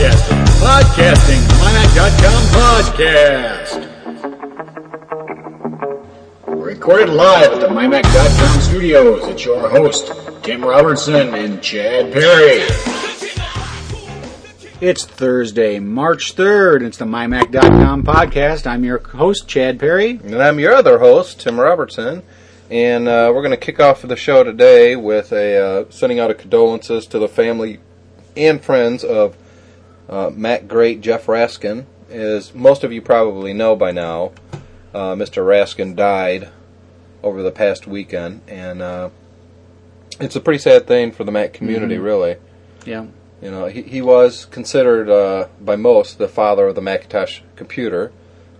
Podcasting, podcasting, MyMac.com podcast. Recorded live at the MyMac.com studios. It's your host, Tim Robertson and Chad Perry. It's Thursday, March 3rd. It's the MyMac.com podcast. I'm your host, Chad Perry. And I'm your other host, Tim Robertson. And uh, we're going to kick off the show today with a uh, sending out a condolences to the family and friends of uh, Mac great Jeff Raskin. As most of you probably know by now, uh, Mr. Raskin died over the past weekend, and uh, it's a pretty sad thing for the Mac community, Mhm. really. Yeah. You know, he, he was considered uh, by most the father of the Macintosh computer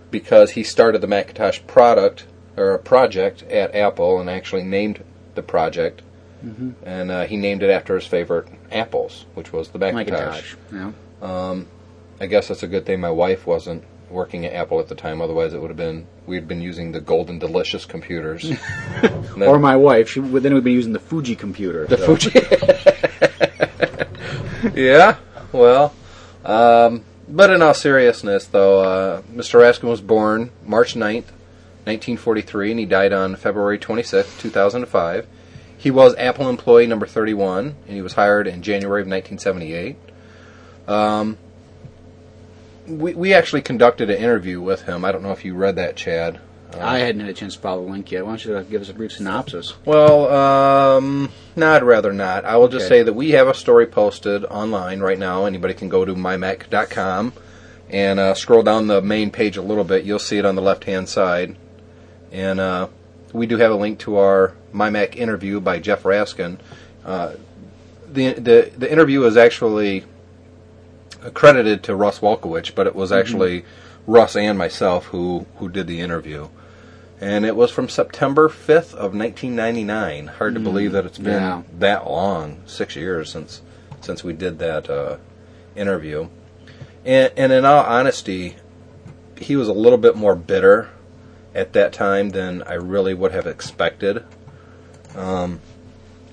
because he started the Macintosh product or project at Apple and actually named the project, Mm-hmm. and uh, he named it after his favorite apples, which was the Macintosh. Macintosh. Yeah. Um, I guess that's a good thing my wife wasn't working at Apple at the time. Otherwise, it would have been we'd been using the Golden Delicious computers. Then- Or my wife. She would then we'd be using the Fuji computer. The so- Fuji. yeah, well, um, but in all seriousness, though, uh, Mr. Raskin was born March 9th, 1943, and he died on February 26th, 2005. He was Apple employee number 31, and he was hired in January of 1978. Um, we, we actually conducted an interview with him. I don't know if you read that, Chad. I hadn't had a chance to follow the link yet. Why don't you uh, give us a brief synopsis? Well, um, no, I'd rather not. I will just Okay. say that we have a story posted online right now. Anybody can go to mymac.com and uh, scroll down the main page a little bit. You'll see it on the left hand side. And uh, we do have a link to our MyMac interview by Jeff Raskin. Uh, the, the, the interview is actually credited to Russ Walkowicz, but it was actually Russ and myself who, who did the interview and it was from September 5th of 1999. Hard to believe that it's been Yeah. that long, six years since since we did that uh, interview. And, and in all honesty, he was a little bit more bitter at that time than I really would have expected. Um,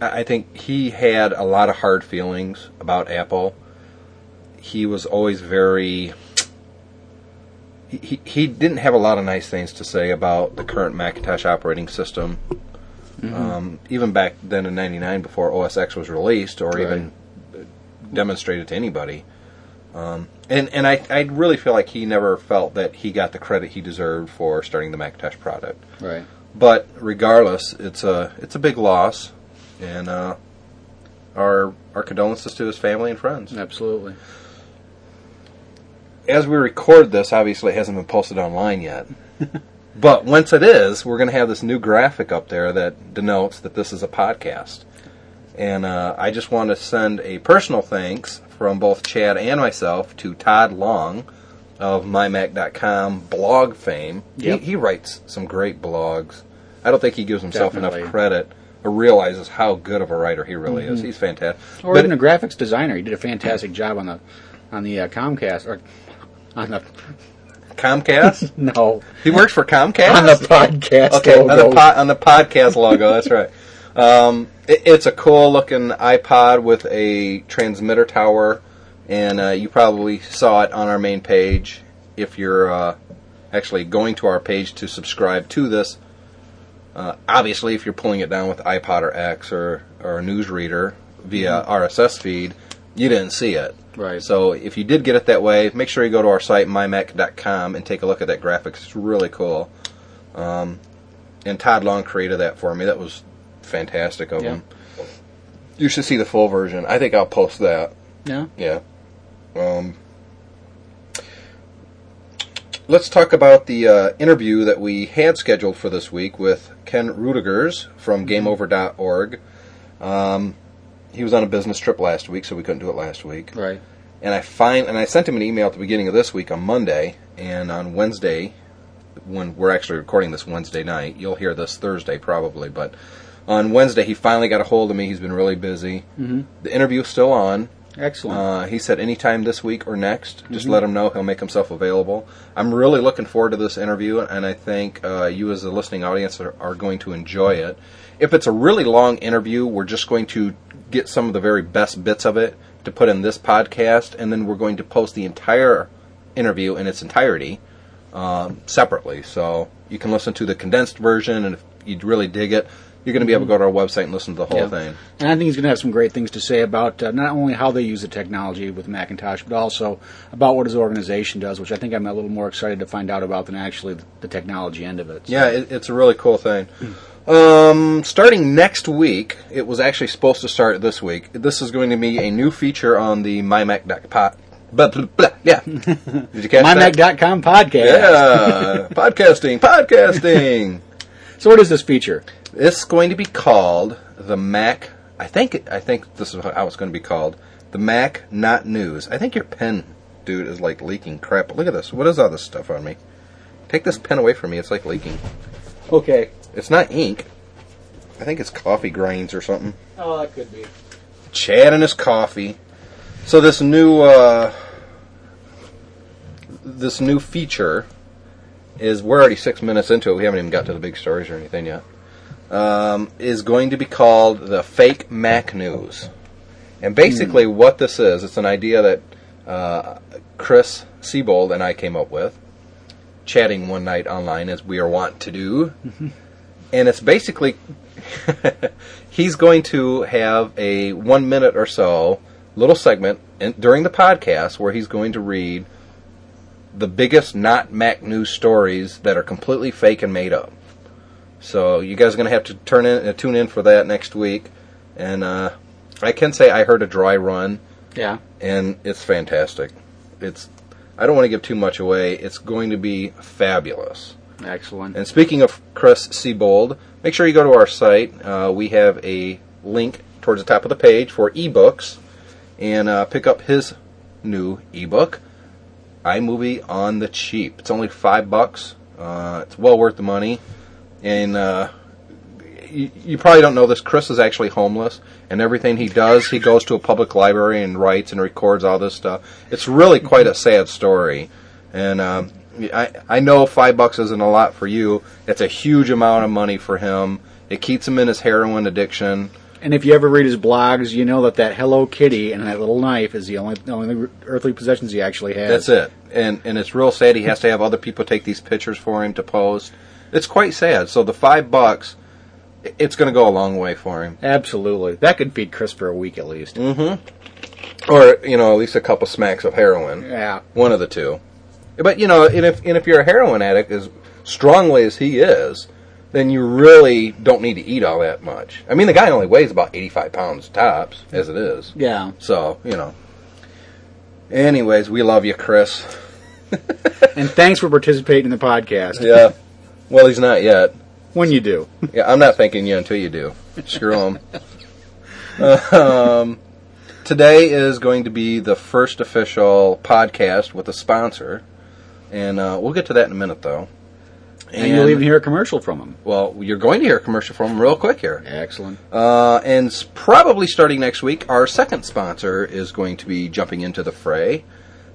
I think he had a lot of hard feelings about Apple. He was always very he, he- didn't have a lot of nice things to say about the current Macintosh operating system. Um, even back then in '99, before OS X was released or even demonstrated to anybody. Um, and and I, I really feel like he never felt that he got the credit he deserved for starting the Macintosh product. Right. But regardless, it's a it's a big loss, and uh, our our condolences to his family and friends. Absolutely. As we record this, obviously it hasn't been posted online yet. but once it is, we're going to have this new graphic up there that denotes that this is a podcast. And uh, I just want to send a personal thanks from both Chad and myself to Todd Long of MyMac.com blog fame. Yep. He, he writes some great blogs. I don't think he gives himself Definitely. enough credit or realizes how good of a writer he really is. He's fantastic. Or But- even a graphics designer. He did a fantastic job on the on the uh, Comcast or on the Comcast? no he works for Comcast? on the podcast. Okay, on logo. the, po- on the podcast logo, that's right. Um, it, it's a cool looking iPod with a transmitter tower, and uh, you probably saw it on our main page. If you're uh, actually going to our page to subscribe to this, uh, obviously, if you're pulling it down with iPodderX or, or a newsreader via RSS feed, you didn't see it. Right. So if you did get it that way, make sure you go to our site, mymac.com, and take a look at that graphics. It's really cool. Um, and Todd Long created that for me. That was fantastic of Yeah. him. You should see the full version. I think I'll post that. yeah. Yeah. Um, let's talk about the uh, interview that we had scheduled for this week with Ken Rudigers from GameOver.org. Um, he was on a business trip last week, so we couldn't do it last week. Right. And I find, and I sent him an email at the beginning of this week on Monday, and on Wednesday, when we're actually recording this Wednesday night, you'll hear this Thursday probably, but on Wednesday he finally got a hold of me. He's been really busy. Mm-hmm. The interview's still on. Excellent. Uh, he said anytime this week or next, just let him know. He'll make himself available. I'm really looking forward to this interview, and I think uh, you, as a listening audience, are, are going to enjoy it. If it's a really long interview, we're just going to get some of the very best bits of it to put in this podcast, and then we're going to post the entire interview in its entirety um, separately. So you can listen to the condensed version, and if you really dig it, you're going to be able to go to our website and listen to the whole Yeah. thing. And I think he's going to have some great things to say about uh, not only how they use the technology with Macintosh, but also about what his organization does, which I think I'm a little more excited to find out about than actually the technology end of it. So- Yeah, it, it's a really cool thing. Um, starting next week, it was actually supposed to start this week. This is going to be a new feature on the MyMac.pot. Blah, blah, blah, yeah. Did you catch? MyMac.com podcast. Yeah, podcasting, podcasting. So what is this feature? It's going to be called the Mac. I think I think this is how it's going to be called. The Mac Not News. I think your pen, dude, is like leaking crap. Look at this. What is all this stuff on me? Take this pen away from me. It's like leaking. Okay. It's not ink. I think it's coffee grinds or something. Oh, that could be. Chad and his coffee. So this new uh, this new feature is we're already six minutes into it. We haven't even got to the big stories or anything yet. Um, is going to be called the fake Mac news, and basically what this is, it's an idea that uh, Chris Seibold and I came up with, chatting one night online as we are wont to do, and it's basically he's going to have a one minute or so little segment in, during the podcast where he's going to read the biggest not Mac news stories that are completely fake and made up. So you guys are going to have to turn in, uh, tune in for that next week, and uh, I can say I heard a dry run, Yeah. and it's fantastic. It's I don't want to give too much away. It's going to be fabulous. Excellent. And speaking of Chris Seibold, make sure you go to our site. Uh, we have a link towards the top of the page for ebooks, and uh, pick up his new ebook, iMovie on the cheap. It's only five bucks. Uh, it's well worth the money, and uh, you, you probably don't know this. Chris is actually homeless, and everything he does, he goes to a public library and writes and records all this stuff. It's really quite a sad story, and um, I I know five bucks isn't a lot for you. It's a huge amount of money for him. It keeps him in his heroin addiction. And if you ever read his blogs, you know that that Hello Kitty and that little knife is the only the only earthly possessions he actually has. That's it. And and it's real sad. He has to have other people take these pictures for him to post. It's quite sad. So the five bucks, it's going to go a long way for him. Absolutely. That could feed Chris for a week at least. Mm-hmm. Or you know, at least a couple smacks of heroin. Yeah. One of the two. But you know, and if and if you're a heroin addict as strongly as he is, then you really don't need to eat all that much. I mean, the guy only weighs about 85 pounds tops, as it is. Yeah. So you know. Anyways, we love you, Chris. And thanks for participating in the podcast. Yeah. Well, he's not yet. When you do. Yeah, I'm not thanking you until you do. Screw him. um, today is going to be the first official podcast with a sponsor, and uh, we'll get to that in a minute, though. And, you'll even hear a commercial from them. well, you're going to hear a commercial from them real quick here. Excellent. Uh, and s- probably starting next week, our second sponsor is going to be jumping into the fray.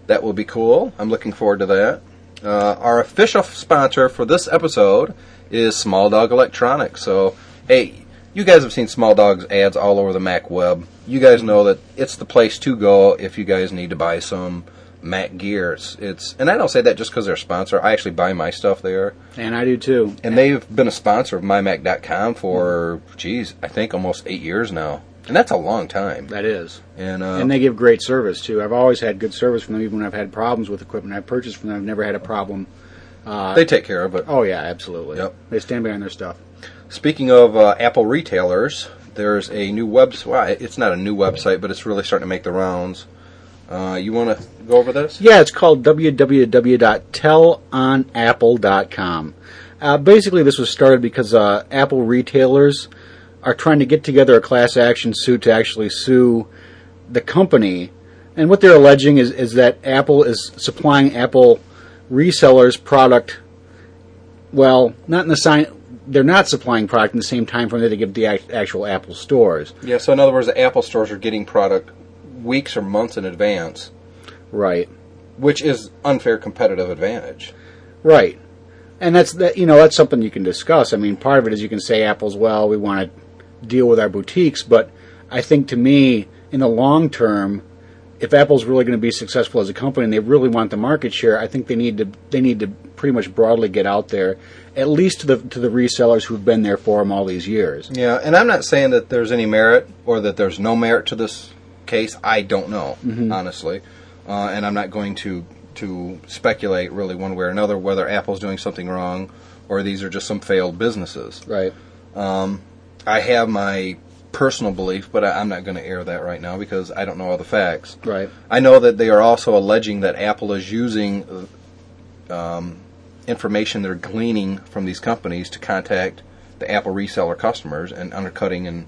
That will be cool. I'm looking forward to that. Uh, our official sponsor for this episode is Small Dog Electronics. So, hey, you guys have seen Small Dog's ads all over the Mac web. You guys know that it's the place to go if you guys need to buy some Mac gear. It's, it's and I don't say that just because they're a sponsor. I actually buy my stuff there. And I do too. And they've been a sponsor of MyMac.com for, geez, I think almost eight years now. And that's a long time. That is. And, uh, And they give great service too. I've always had good service from them, even when I've had problems with equipment I've purchased from them. I've never had a problem. they take care of it. Oh yeah, absolutely. Yep. They stand behind their stuff. Speaking of uh, Apple retailers, there's a new website. Well, it's not a new website, but it's really starting to make the rounds. Uh, you want to go over this? Yeah, it's called www.tellonapple.com. Uh, basically, this was started because uh, Apple retailers are trying to get together a class action suit to actually sue the company. And what they're alleging is, is that Apple is supplying Apple resellers product. Well, not in the sign. They're not supplying product in the same time frame that they give the actual Apple stores. Yeah, so in other words, the Apple stores are getting product weeks or months in advance, Right. which is unfair competitive advantage. Right. And that's that you know that's something you can discuss. I mean, part of it is you can say Apple's well, we want to deal with our boutiques, but I think to me in the long term if Apple's really going to be successful as a company and they really want the market share, I think they need to they need to pretty much broadly get out there, at least to the to the resellers who've been there for them all these years. Yeah, and I'm not saying that there's any merit or that there's no merit to this case. I don't know, honestly, uh, and I'm not going to to speculate really one way or another whether Apple's doing something wrong or these are just some failed businesses. Right. I have my personal belief, but I, I'm not going to air that right now because I don't know all the facts. Right. I know that they are also alleging that Apple is using um, information they're gleaning from these companies to contact the Apple reseller customers and undercutting and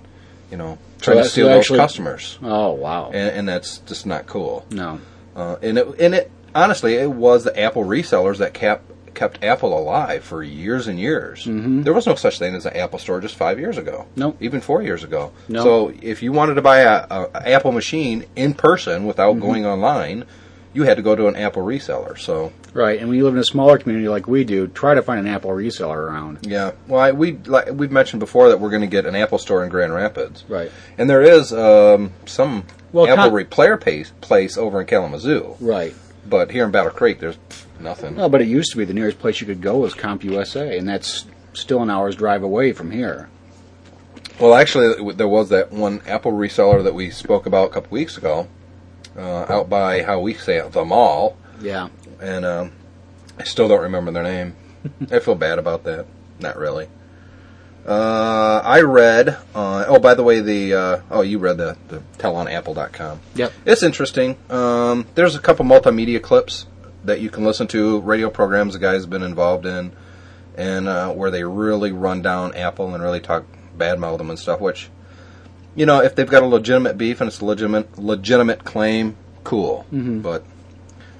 you know trying to steal those actually- customers, Oh wow. and, and that's just not cool. no. Uh, and it, and it honestly, it was the Apple resellers that kept kept Apple alive for years and years. Mm-hmm. There was no such thing as an Apple store just five years ago. Nope. even four years ago. No. So if you wanted to buy a, a, a Apple machine in person without Mm-hmm. going online, you had to go to an Apple reseller. So Right. And when you live in a smaller community like we do, try to find an Apple reseller around. yeah, well, I, we like we've mentioned before that we're going to get an Apple store in Grand Rapids. Right. And there is um, some Well, Apple repair place, place over in Kalamazoo, Right. but here in Battle Creek, there's pff, nothing. No, but it used to be the nearest place you could go was CompUSA, and that's still an hour's drive away from here. Well, actually, there was that one Apple reseller that we spoke about a couple weeks ago, uh, out by how we say it, the mall, Yeah. and um, I still don't remember their name. I feel bad about that. Not really. Uh, I read. Uh, oh, by the way, the uh, oh, you read the the tellonapple.com. Yep. It's interesting. Um, there's a couple multimedia clips that you can listen to, radio programs the guy's been involved in, and uh, where they really run down Apple and really talk bad badmouth them and stuff. Which, you know, if they've got a legitimate beef and it's a legitimate legitimate claim, cool. But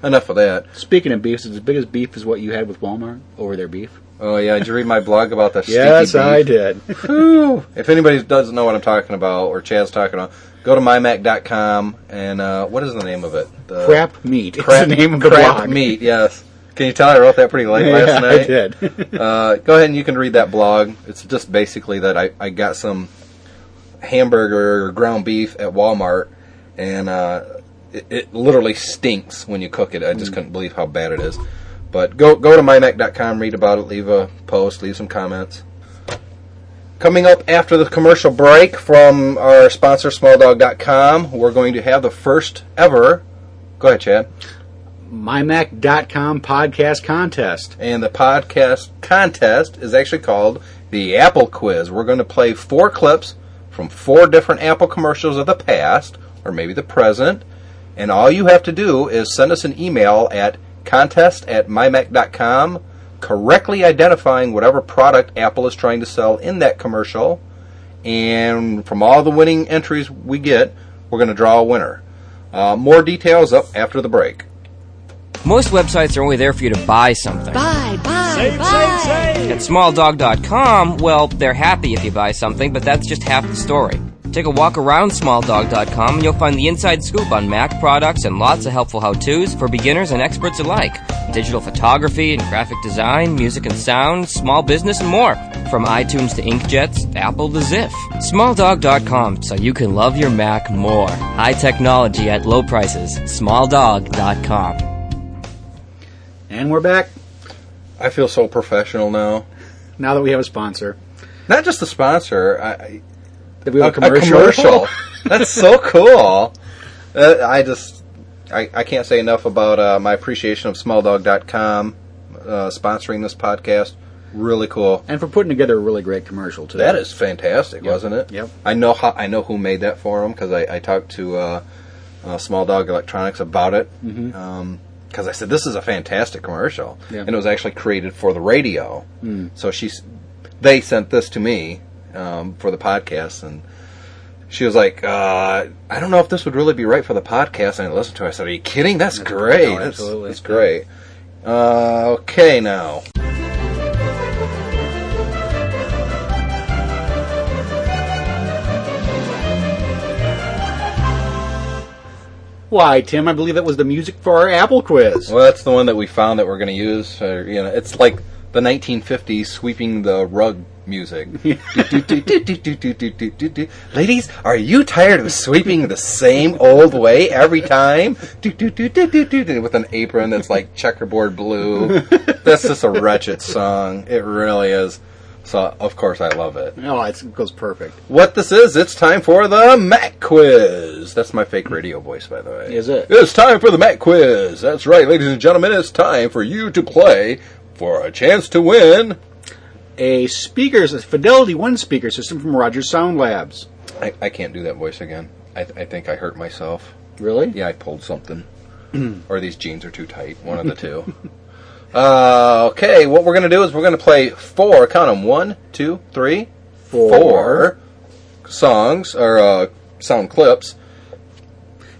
enough of that. Speaking of beefs, is as big as beef as what you had with Walmart over their beef? Oh yeah, did you read my blog about the Yes, beef? I did. If anybody doesn't know what I'm talking about or Chad's talking about, go to mymac.com and uh, what is the name of it? The Crap meat. crap name of the crap blog. meat. Yes. Can you tell I wrote that pretty late last night? I did. Uh, go ahead and you can read that blog. It's just basically that I, I got some hamburger or ground beef at Walmart, and uh, it, it literally stinks when you cook it. I just couldn't believe how bad it is. But go go to mymac.com, read about it, leave a post, leave some comments. Coming up after the commercial break from our sponsor, SmallDog.com, we're going to have the first ever. Go ahead, Chad. MyMac.com podcast contest. And the podcast contest is actually called the Apple Quiz. We're going to play four clips from four different Apple commercials of the past, or maybe the present. And all you have to do is send us an email at contest at mymac.com, correctly identifying whatever product Apple is trying to sell in that commercial. And from all the winning entries we get, we're going to draw a winner. Uh, more details up after the break. Most websites are only there for you to buy something. Buy, buy, buy. At smalldog.com, well, they're happy if you buy something, but that's just half the story. Take a walk around smalldog.com and you'll find the inside scoop on Mac products and lots of helpful how to's for beginners and experts alike. Digital photography and graphic design, music and sound, small business, and more. From iTunes to inkjets, Apple to Ziff. Smalldog.com so you can love your Mac more. High technology at low prices. Smalldog.com. And we're back I feel so professional now. now that we have a sponsor. Not just the sponsor, I, Did we have a a commercial? commercial. That's so cool. Uh, I just, I, I can't say enough about uh, my appreciation of SmallDog.com uh, sponsoring this podcast. Really cool. And for putting together a really great commercial, too. That is fantastic, Yep. wasn't it? Yep. I know how I know who made that for them because I, I talked to uh, uh, Small Dog Electronics about it. Because I said this is a fantastic commercial, Yeah. and it was actually created for the radio. So she's they sent this to me um, for the podcast, and she was like, uh, "I don't know if this would really be right for the podcast." And I listened to it. I said, "Are you kidding? That's, great. no, that's, absolutely. that's great." Uh, okay, now. Why, Tim, I believe that was the music for our Apple quiz. Well, that's the one that we found that we're going to use. Or, you know, it's like the 1950s sweeping the rug music. Ladies, are you tired of sweeping the same old way every time? With an apron that's like checkerboard blue. That's just a wretched song. It really is. So, of course, I love it. Oh, it's, it goes perfect. What this is, it's time for the Mac Quiz. That's my fake radio voice, by the way. Is it? It's time for the Mac Quiz. That's right, ladies and gentlemen. It's time for you to play for a chance to win. A speakers, a Fidelity One speaker system from Rogers Sound Labs. I, I can't do that voice again. I, I think I hurt myself. Really? Yeah, I pulled something. or these jeans are too tight. One of the two. uh, okay, what we're going to do is we're going to play four, count them, one, two, three, four songs, or uh, sound clips.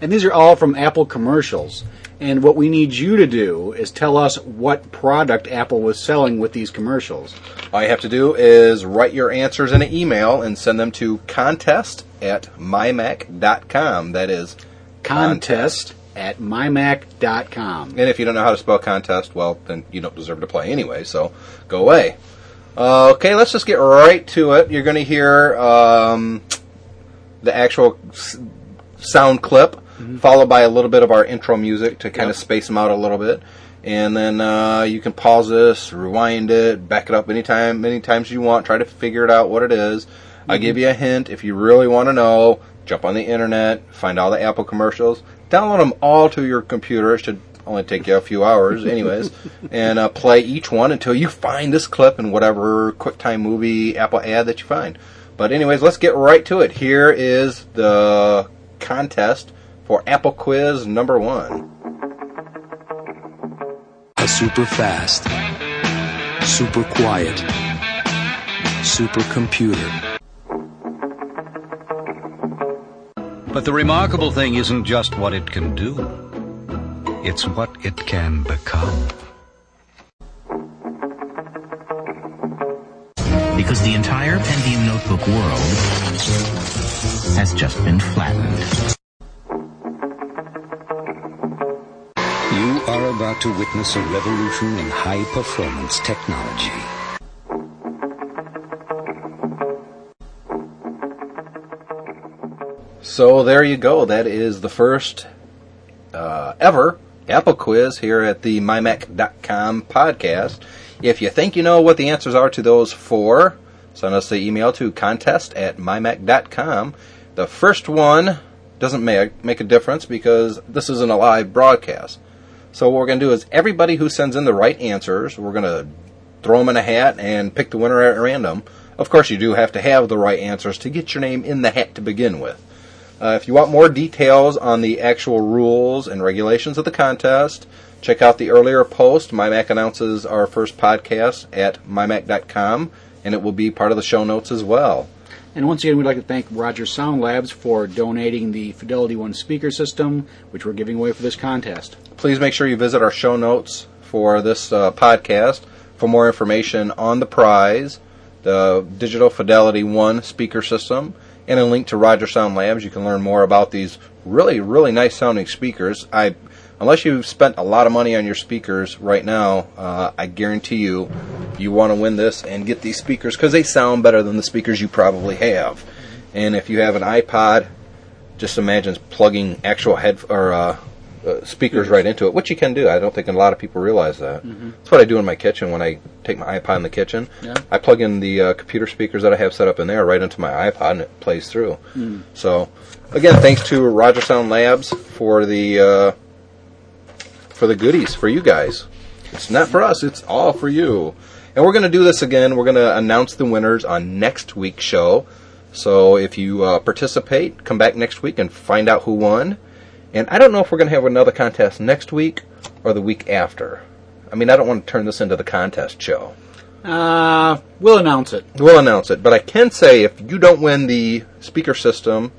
And these are all from Apple commercials. And what we need you to do is tell us what product Apple was selling with these commercials. All you have to do is write your answers in an email and send them to contest at mymac.com. That is Contest at mymac.com. And if you don't know how to spell contest, well, then you don't deserve to play anyway, so go away. Uh, okay, let's just get right to it. You're going to hear um, the actual s- sound clip, followed by a little bit of our intro music to kind of Yep. space them out a little bit. And then uh, you can pause this, rewind it, back it up anytime, many times you want. Try to figure it out what it is. I give you a hint if you really want to know. Jump on the internet, find all the Apple commercials, download them all to your computer. It should only take you a few hours, anyways, and uh, play each one until you find this clip in whatever QuickTime movie Apple ad that you find. But anyways, let's get right to it. Here is the contest for Apple Quiz number one. A super fast, super quiet, supercomputer. But the remarkable thing isn't just what it can do, it's what it can become. because the entire Pentium notebook world has just been flattened. You are about to witness a revolution in high performance technology. So there you go. That is the first uh, ever Apple quiz here at the mymac.com podcast. If you think you know what the answers are to those four, send us the email to contest at mymac.com. The first one doesn't make, make a difference because this isn't a live broadcast. So what we're going to do is everybody who sends in the right answers, we're going to throw them in a hat and pick the winner at random. Of course, you do have to have the right answers to get your name in the hat to begin with. Uh, if you want more details on the actual rules and regulations of the contest, check out the earlier post. MyMac announces our first podcast at mymac.com, and it will be part of the show notes as well. And once again, we'd like to thank Roger Sound Labs for donating the Fidelity One speaker system, which we're giving away for this contest. Please make sure you visit our show notes for this uh, podcast for more information on the prize, the Digital Fidelity One speaker system, and a link to Roger Sound Labs. You can learn more about these really, really nice sounding speakers. I, unless you've spent a lot of money on your speakers right now, uh, I guarantee you, you want to win this and get these speakers because they sound better than the speakers you probably have. And if you have an iPod, just imagine plugging actual head or uh, uh, speakers right into it, which you can do. I don't think a lot of people realize that. That's what I do in my kitchen when I take my iPod in the kitchen. Yeah. I plug in the uh, computer speakers that I have set up in there right into my iPod, and it plays through. So, again, thanks to Roger Sound Labs for the uh, for the goodies for you guys. It's not for us; it's all for you. And we're going to do this again. We're going to announce the winners on next week's show. So if you uh, participate, come back next week and find out who won. And I don't know if we're going to have another contest next week or the week after. I mean, I don't want to turn this into the contest show. Uh, we'll announce it. We'll announce it, but I can say if you don't win the speaker system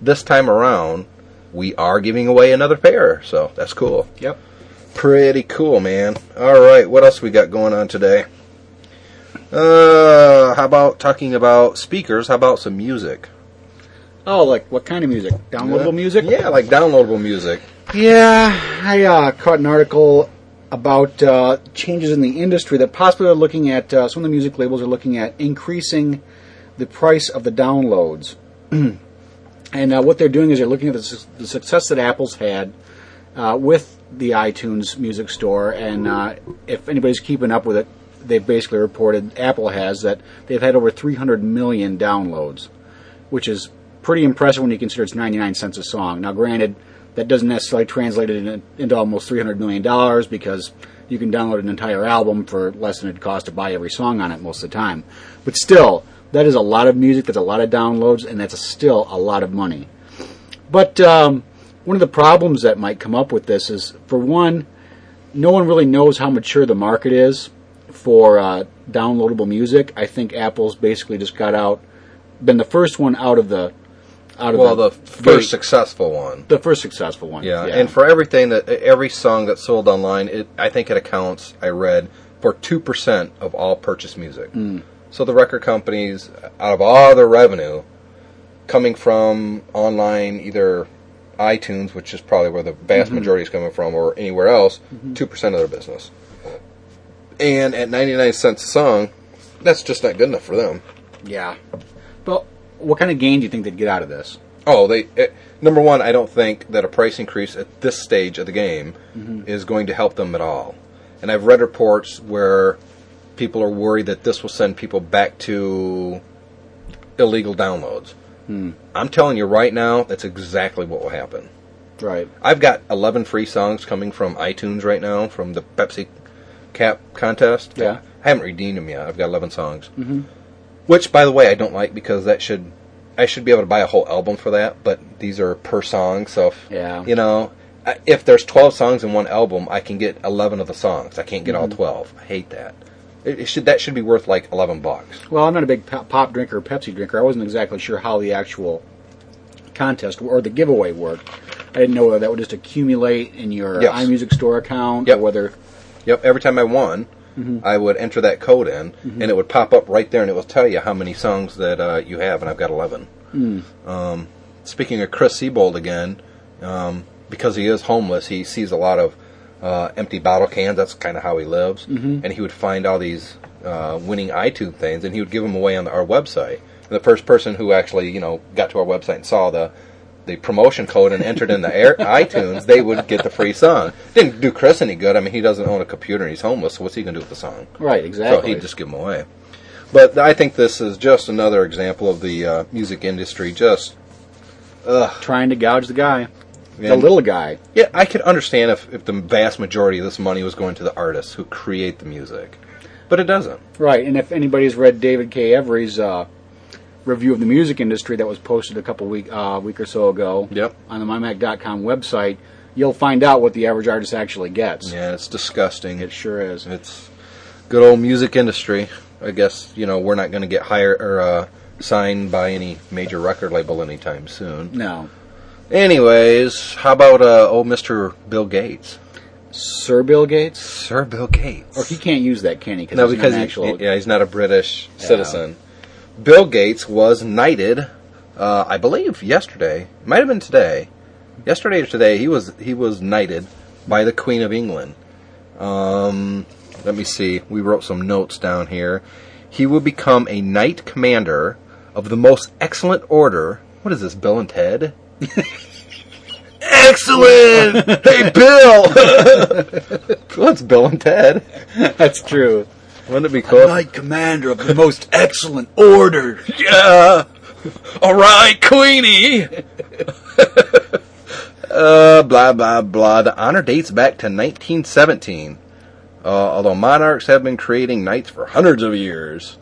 this time around, we are giving away another pair. So that's cool. Yep. Pretty cool, man. All right, what else we got going on today? Uh, how about talking about speakers? How about some music? Oh, like what kind of music? Downloadable music? Yeah, like downloadable music. Yeah, I uh, caught an article about uh, changes in the industry that possibly are looking at uh, some of the music labels are looking at increasing the price of the downloads. and uh, what they're doing is they're looking at the, su- the success that Apple's had uh, with the iTunes Music Store, and uh, if anybody's keeping up with it, they've basically reported Apple has that they've had over 300 million downloads, which is pretty impressive when you consider it's 99 cents a song. Now, granted, that doesn't necessarily translate it in- into almost 300 million dollars because you can download an entire album for less than it costs to buy every song on it most of the time. But still, that is a lot of music. That's a lot of downloads, and that's still a lot of money. But um, one of the problems that might come up with this is, for one, no one really knows how mature the market is for uh, downloadable music. I think Apple's basically just got out, been the first one out of the out of Well, the gate. first successful one. the first successful one. Yeah, and for everything that every song that's sold online, it I think it accounts. I read for two percent of all purchased music. Hmm. So the record companies, out of all their revenue, coming from online, either iTunes, which is probably where the vast mm-hmm. majority is coming from, or anywhere else, mm-hmm. 2 percent of their business. And at ninety nine cents a song, that's just not good enough for them. yeah. But what kind of gain do you think they'd get out of this? Oh, they eh, number one. I don't think that a price increase at this stage of the game is going to help them at all. And I've read reports where people are worried that this will send people back to illegal downloads. I'm telling you right now, that's exactly what will happen. Right. I've got 11 free songs coming from iTunes right now from the Pepsi Cap contest. Yeah. I haven't redeemed them yet. I've got 11 songs. Mm-hmm. Which, by the way, I don't like because that should I should be able to buy a whole album for that. But these are per song, so if, Yeah. you know, if there's 12 songs in one album, I can get 11 of the songs. I can't get all mm-hmm. 12. I hate that. It, it should that should be worth like 11 bucks. Well, I'm not a big pop pop drinker or Pepsi drinker. I wasn't exactly sure how the actual contest or the giveaway worked. I didn't know whether that would just accumulate in your Yes. iMusic store account Yep. or whether. Yep. Every time I won, I would enter that code in, and it would pop up right there, and it will tell you how many songs that uh, you have, and I've got 11. Um, speaking of Chris Seibold again, um, because he is homeless, he sees a lot of uh, empty bottle cans. That's kind of how he lives, and he would find all these uh, winning iTunes things, and he would give them away on our website. And the first person who actually, you know, got to our website and saw the the promotion code and entered in the air, iTunes, they would get the free song. Didn't do Chris any good. I mean, he doesn't own a computer and he's homeless. So what's he going to do with the song? Right, exactly. So he'd just give them away. But I think this is just another example of the uh, music industry just. Trying to gouge the guy, the little guy. Yeah, I could understand if, if the vast majority of this money was going to the artists who create the music. But it doesn't. Right, and if anybody's read David K. Every's uh, review of the music industry that was posted a couple week uh, week or so ago Yep. on the mymac.com website, you'll find out what the average artist actually gets. Yeah, it's disgusting. It sure is. It's good old music industry. I guess you know we're not going to get hired or uh, signed by any major record label anytime soon. No, Anyways, how about uh, old Mister Bill Gates? Sir Bill Gates, Sir Bill Gates. or he can't use that, can he? no, he's not because he, actual. yeah, he's not a British citizen. Bill Gates was knighted, uh, I believe, yesterday. Might have been today. Yesterday or today, he was he was knighted by the Queen of England. Um, let me see. We wrote some notes down here. He will become a knight commander of the most excellent order. What is this, Bill and Ted? Excellent! hey, Bill! What's Bill and Ted? That's true. Wouldn't it be cool? Knight commander of the most excellent order. Yeah. All right, Queenie. uh, blah blah blah. The honor dates back to 1917. Uh, although monarchs have been creating knights for hundreds of years.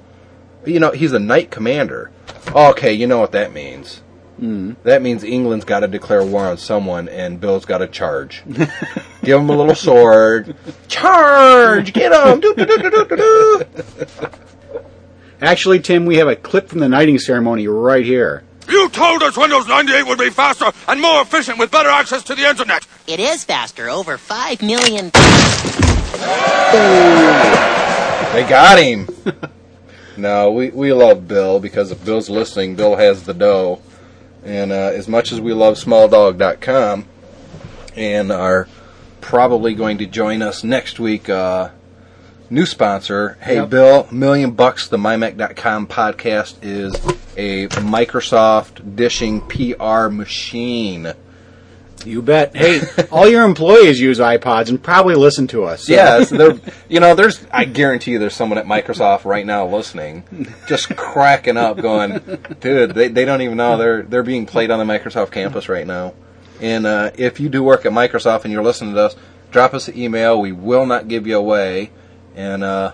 You know, he's a knight commander. Okay, you know what that means. Mm-hmm. That means England's got to declare war on someone, and Bill's got to charge. Give him a little sword. Charge! Get him! Do, do, do, do, do, do, do. Actually, Tim, we have a clip from the knighting ceremony right here. You told us Windows 98 would be faster and more efficient with better access to the internet. It is faster, over 5 million. They got him. no, we, we love Bill because if Bill's listening, Bill has the dough. And uh, as much as we love smalldog.com and are probably going to join us next week. Uh, new sponsor. Hey, Yep. Bill, million bucks. The MyMac.com podcast is a Microsoft dishing PR machine. You bet. Hey, all your employees use iPods and probably listen to us. so- Yes, there. You know, there's. I guarantee you, there's someone at Microsoft right now listening, just cracking up, going, "Dude, they, they don't even know they're they're being played on the Microsoft campus right now." And uh, if you do work at Microsoft and you're listening to us, drop us an email. We will not give you away, and uh,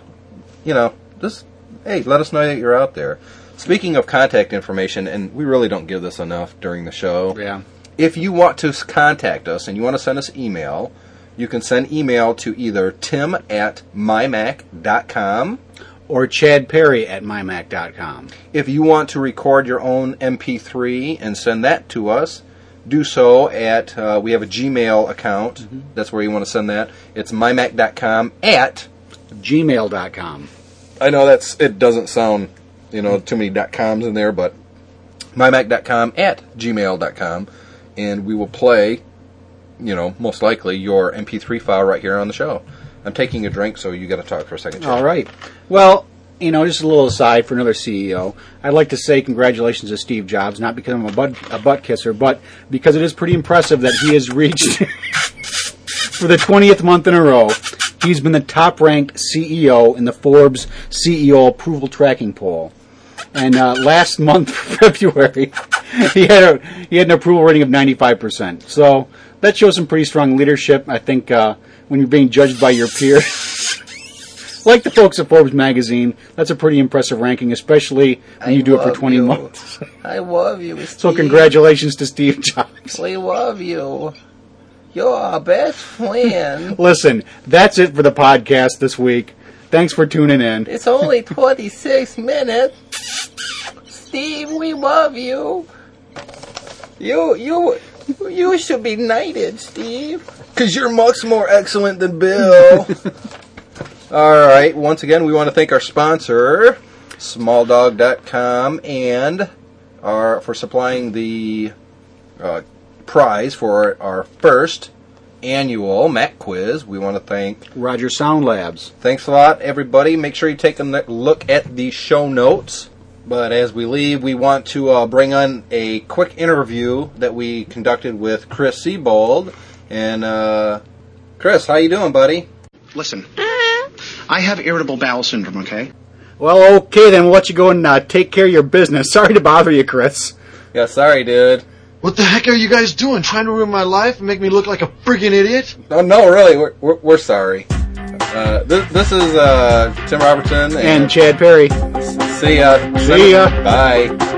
you know, just hey, let us know that you're out there. Speaking of contact information, and we really don't give this enough during the show yeah. If you want to contact us and you want to send us email, you can send email to either tim at mymac.com. Or Chad Perry at mymac.com. If you want to record your own MP3 and send that to us, do so at, uh, we have a Gmail account. That's where you want to send that. It's mymac.com at, Gmail.com. I know that's, it doesn't sound, you know, too many dot coms in there, but mymac.com at gmail.com. And we will play you know, most likely your MP3 file right here on the show. I'm taking a drink, so you got to talk for a second. Chad. All right. Well, you know, just a little aside for another CEO. I'd like to say congratulations to Steve Jobs, not because I'm a butt, a butt kisser, but because it is pretty impressive that he has reached, for the 20th month in a row, he's been the top ranked CEO in the Forbes CEO approval tracking poll. And uh, last month, February, he had a he had an approval rating of 95%. So that shows some pretty strong leadership. I think uh, when you're being judged by your peers, like the folks at Forbes magazine, that's a pretty impressive ranking, especially when you do it for 20 months. I love you. So congratulations to Steve Jobs. We love you. You're our best friend. Listen, that's it for the podcast this week. Thanks for tuning in. it's only 26 minutes. Steve, we love you. You, you, you should be knighted, Steve. Because you're much more excellent than Bill. All right. Once again, we want to thank our sponsor, SmallDog.com, and our for supplying the uh, prize for our first annual Mac quiz. We want to thank Roger Sound Labs. Thanks a lot, everybody. Make sure you take a look at the show notes. But as we leave, we want to uh, bring on a quick interview that we conducted with Chris Seibold. And uh, Chris, how you doing, buddy? Listen, I have irritable bowel syndrome, okay? Well, okay, then we'll let you go and uh, take care of your business. Sorry to bother you, Chris. Yeah, sorry, dude. What the heck are you guys doing? Trying to ruin my life and make me look like a friggin' idiot? Oh no, really, we're we're, we're sorry. Uh, this, this is uh, Tim Robertson And Chad Perry. See ya. See ya. Bye.